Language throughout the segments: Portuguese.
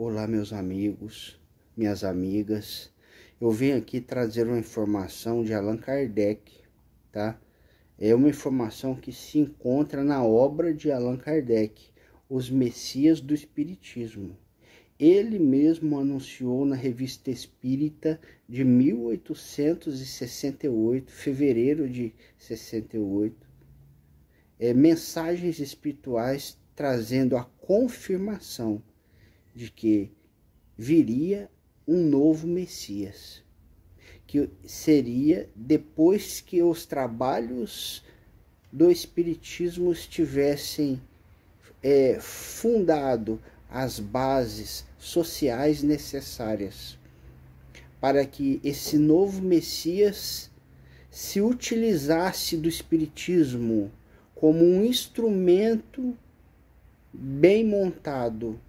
Olá, meus amigos, minhas amigas. Eu venho aqui trazer uma informação de Allan Kardec, tá? É uma informação que se encontra na obra de Allan Kardec, Os Messias do Espiritismo. Ele mesmo anunciou na Revista Espírita de 1868, fevereiro de 68, é, mensagens espirituais trazendo a confirmação de que viria um novo Messias, que seria depois que os trabalhos do Espiritismo estivessem é, fundado as bases sociais necessárias para que esse novo Messias se utilizasse do Espiritismo como um instrumento bem montado,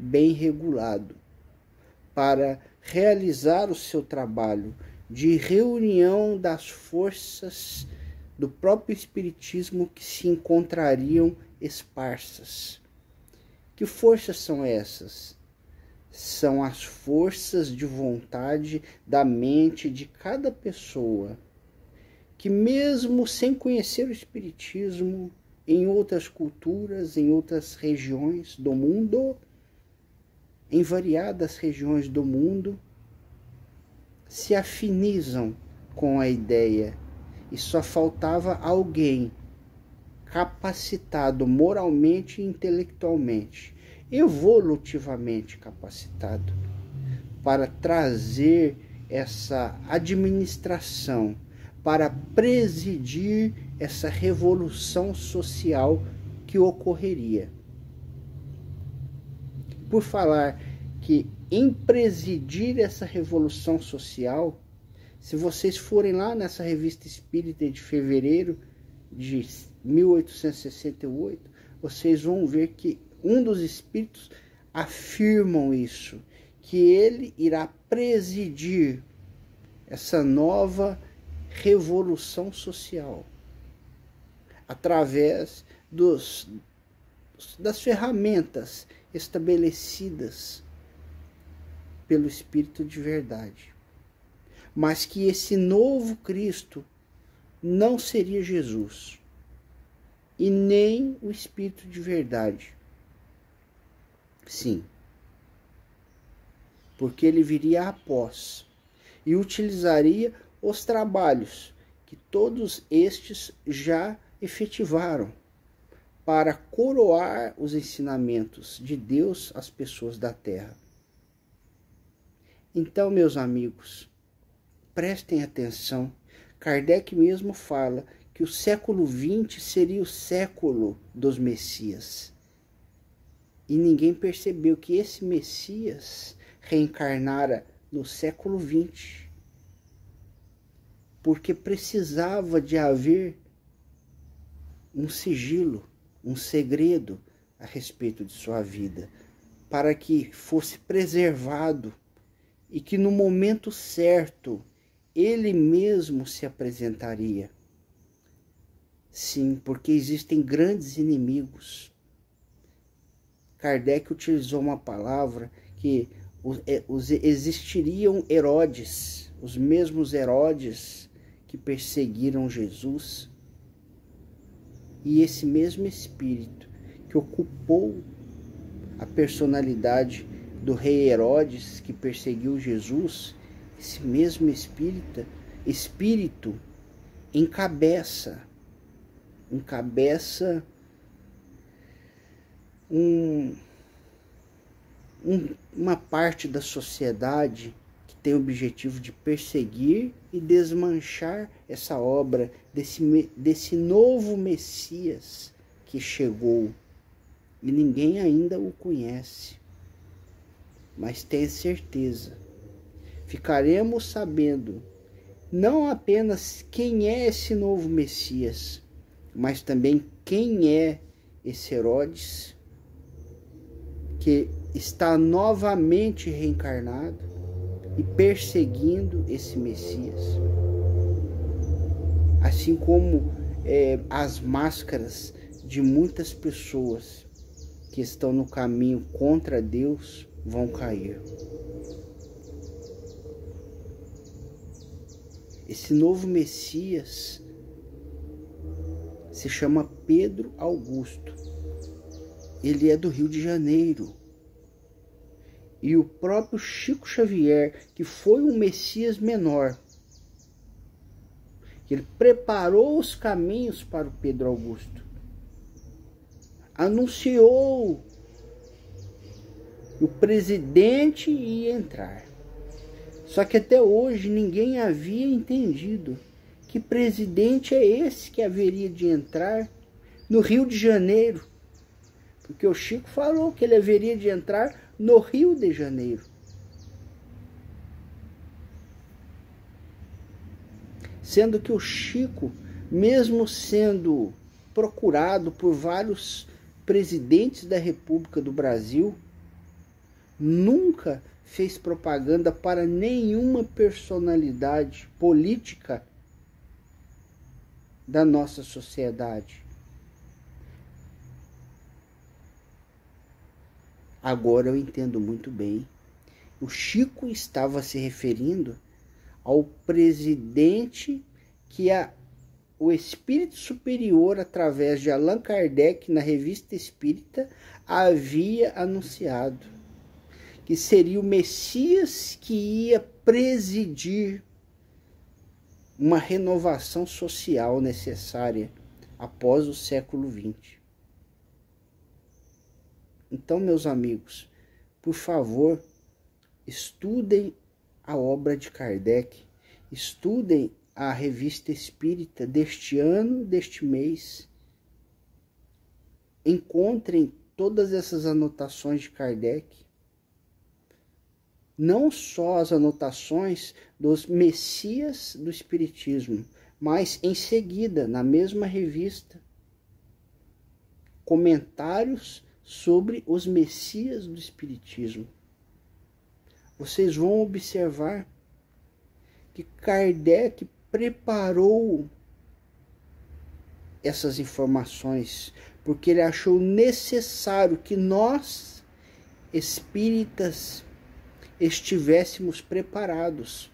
bem regulado, para realizar o seu trabalho de reunião das forças do próprio Espiritismo que se encontrariam esparsas. Que forças são essas? São as forças de vontade da mente de cada pessoa, que, mesmo sem conhecer o Espiritismo, em outras culturas, em outras regiões do mundo, em variadas regiões do mundo, se afinizam com a ideia e só faltava alguém capacitado moralmente e intelectualmente, evolutivamente capacitado, para trazer essa administração, para presidir essa revolução social que ocorreria. Por falar que em presidir essa revolução social, se vocês forem lá nessa revista espírita de fevereiro de 1868, vocês vão ver que um dos espíritos afirmam isso, que ele irá presidir essa nova revolução social através dos, das ferramentas estabelecidas pelo Espírito de verdade. Mas que esse novo Cristo não seria Jesus e nem o Espírito de verdade. Sim, porque ele viria após e utilizaria os trabalhos que todos estes já efetivaram para coroar os ensinamentos de Deus às pessoas da terra. Então, meus amigos, prestem atenção. Kardec mesmo fala que o século XX seria o século dos Messias. E ninguém percebeu que esse Messias reencarnara no século XX. Porque precisava de haver um sigilo, um segredo a respeito de sua vida, para que fosse preservado e que no momento certo ele mesmo se apresentaria. Sim, porque existem grandes inimigos. Kardec utilizou uma palavra que é, existiriam Herodes, os mesmos Herodes que perseguiram Jesus, e esse mesmo espírito que ocupou a personalidade do rei Herodes que perseguiu Jesus, esse mesmo espírito, espírito encabeça, encabeça um, um, uma parte da sociedade tem o objetivo de perseguir e desmanchar essa obra desse, desse novo Messias que chegou e ninguém ainda o conhece. Mas tenha certeza, ficaremos sabendo não apenas quem é esse novo Messias, mas também quem é esse Herodes que está novamente reencarnado e perseguindo esse Messias. Assim como é, as máscaras de muitas pessoas que estão no caminho contra Deus vão cair. Esse novo Messias se chama Pedro Augusto. Ele é do Rio de Janeiro. E o próprio Chico Xavier, que foi um Messias menor, ele preparou os caminhos para o Pedro Augusto. Anunciou o presidente ia entrar. Só que até hoje ninguém havia entendido que presidente é esse que haveria de entrar no Rio de Janeiro. Porque o Chico falou que ele haveria de entrar no Rio de Janeiro. Sendo que o Chico, mesmo sendo procurado por vários presidentes da República do Brasil, nunca fez propaganda para nenhuma personalidade política da nossa sociedade. Agora eu entendo muito bem. O Chico estava se referindo ao presidente que a, o Espírito Superior, através de Allan Kardec, na revista Espírita, havia anunciado que seria o Messias que ia presidir uma renovação social necessária após o século XX. Então, meus amigos, por favor, estudem a obra de Kardec, estudem a revista espírita deste ano, deste mês. Encontrem todas essas anotações de Kardec não só as anotações dos Messias do Espiritismo, mas em seguida, na mesma revista, comentários sobre os Messias do Espiritismo. Vocês vão observar que Kardec preparou essas informações porque ele achou necessário que nós, espíritas, estivéssemos preparados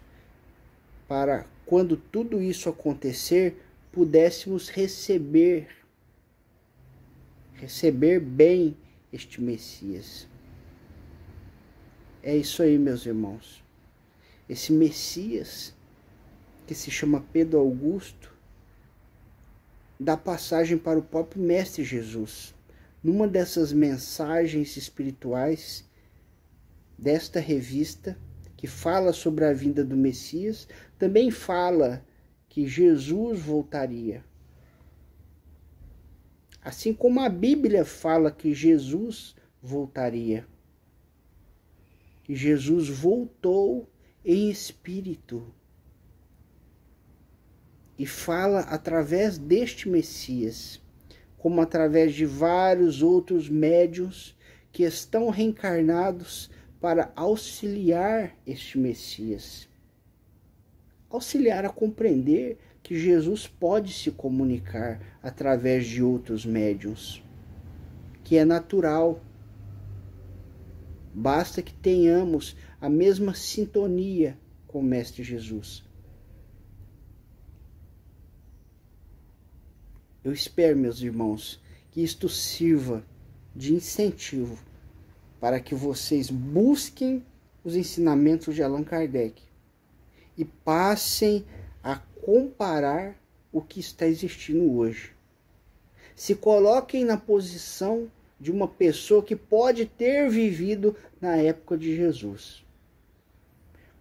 para quando tudo isso acontecer, pudéssemos receber receber bem este Messias. É isso aí, meus irmãos. Esse Messias que se chama Pedro Augusto dá passagem para o próprio mestre Jesus. Numa dessas mensagens espirituais, desta revista, que fala sobre a vinda do Messias, também fala que Jesus voltaria. Assim como a Bíblia fala que Jesus voltaria. Que Jesus voltou em espírito. E fala através deste Messias, como através de vários outros médios que estão reencarnados para auxiliar este Messias. Auxiliar a compreender que Jesus pode se comunicar através de outros médiums, que é natural. Basta que tenhamos a mesma sintonia com o Mestre Jesus. Eu espero, meus irmãos, que isto sirva de incentivo para que vocês busquem os ensinamentos de Allan Kardec e passem a comparar o que está existindo hoje. Se coloquem na posição de uma pessoa que pode ter vivido na época de Jesus.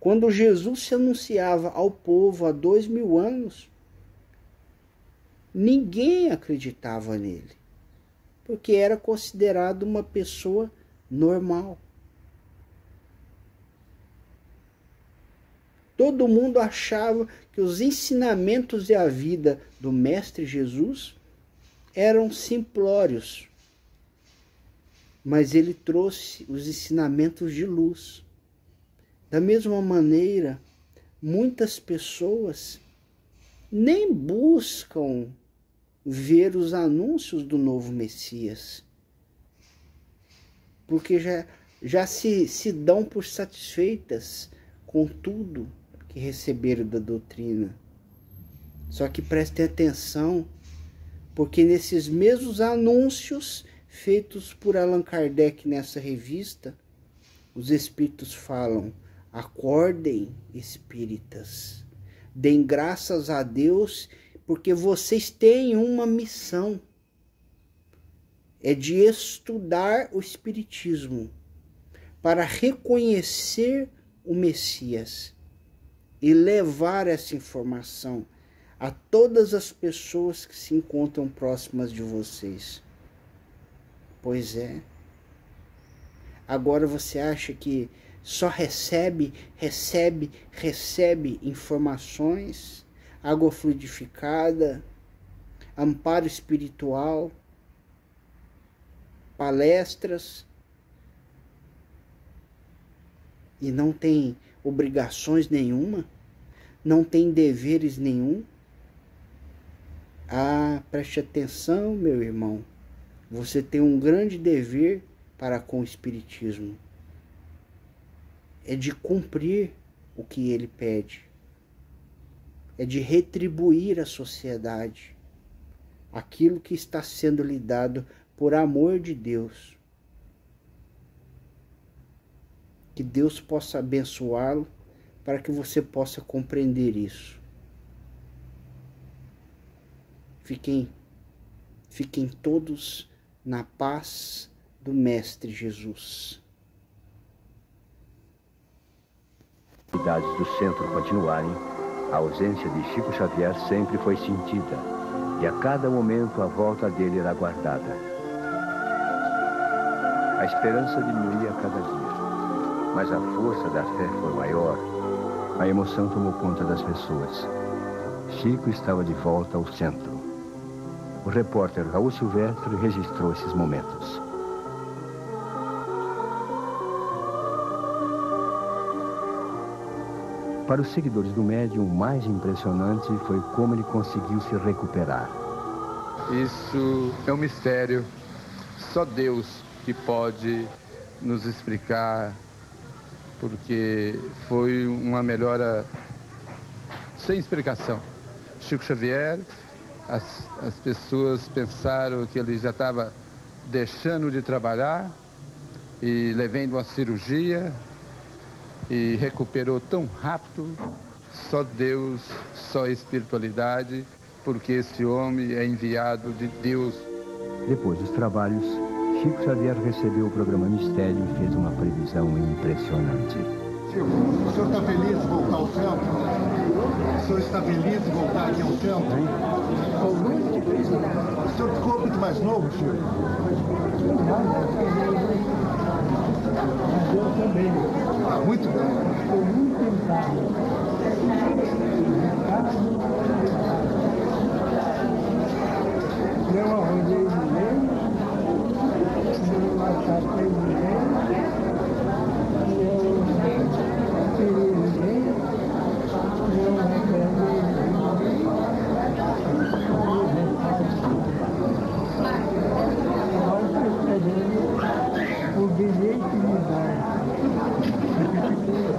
Quando Jesus se anunciava ao povo há dois mil anos, ninguém acreditava nele, porque era considerado uma pessoa normal. Todo mundo achava que os ensinamentos e a vida do Mestre Jesus eram simplórios, mas ele trouxe os ensinamentos de luz. Da mesma maneira, muitas pessoas nem buscam ver os anúncios do novo Messias porque já já se, se dão por satisfeitas com tudo que receberam da doutrina. Só que prestem atenção, porque nesses mesmos anúncios feitos por Allan Kardec nessa revista, os espíritos falam: acordem, espíritas, deem graças a Deus, porque vocês têm uma missão. É de estudar o Espiritismo para reconhecer o Messias e levar essa informação a todas as pessoas que se encontram próximas de vocês. Pois é. Agora você acha que só recebe, recebe, recebe informações, água fluidificada, amparo espiritual, palestras e não tem obrigações nenhuma, não tem deveres nenhum. Ah, preste atenção, meu irmão. Você tem um grande dever para com o Espiritismo. É de cumprir o que ele pede. É de retribuir à sociedade aquilo que está sendo lhe dado por amor de Deus. Que Deus possa abençoá-lo para que você possa compreender isso. Fiquem, fiquem todos na paz do Mestre Jesus. Atividades do centro continuarem, a ausência de Chico Xavier sempre foi sentida e a cada momento a volta dele era guardada. A esperança diminuía a cada dia, mas a força da fé foi maior. A emoção tomou conta das pessoas. Chico estava de volta ao centro. O repórter Raul Silvestre registrou esses momentos. Para os seguidores do médium, o mais impressionante foi como ele conseguiu se recuperar. Isso é um mistério. Só Deus que pode nos explicar, porque foi uma melhora sem explicação. Chico Xavier, as, as pessoas pensaram que ele já estava deixando de trabalhar e levando uma cirurgia e recuperou tão rápido. Só Deus, só espiritualidade, porque esse homem é enviado de Deus. Depois dos trabalhos, Chico Xavier recebeu o programa Mistério e fez uma previsão impressionante. Chico, o senhor está feliz de voltar ao centro? O senhor está feliz de voltar aqui ao centro? Estou muito feliz. O senhor ficou muito mais novo, Chico? Eu também. Ah, muito bem. Estou muito tentado. Eu arranjei ninguém achar que tem ninguém, e eu não queria ninguém, e eu não repreendei ninguém. Agora estou esperando o bilhete me dar.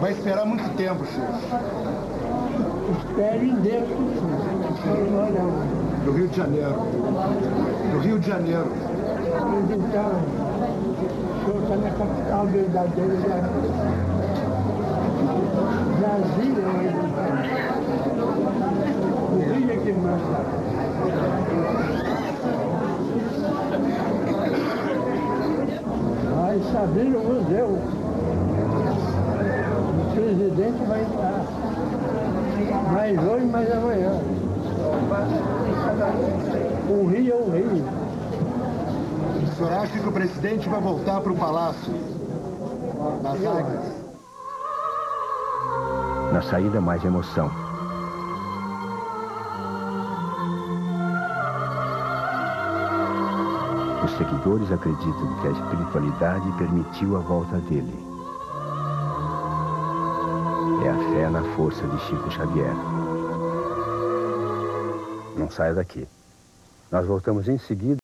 Vai esperar muito tempo, Chico. Espere em Deus, Do Rio de Janeiro. Do Rio de Janeiro. Então, está na capital verdadeira da Brasília, o Rio é que manda. Vai saber o museu. O presidente vai estar. Mais hoje, mais amanhã. O Rio é o Rio. O senhor acha que o presidente vai voltar para o palácio? Das águias? Na saída, mais emoção. Os seguidores acreditam que a espiritualidade permitiu a volta dele. É a fé na força de Chico Xavier. Não saia daqui. Nós voltamos em seguida.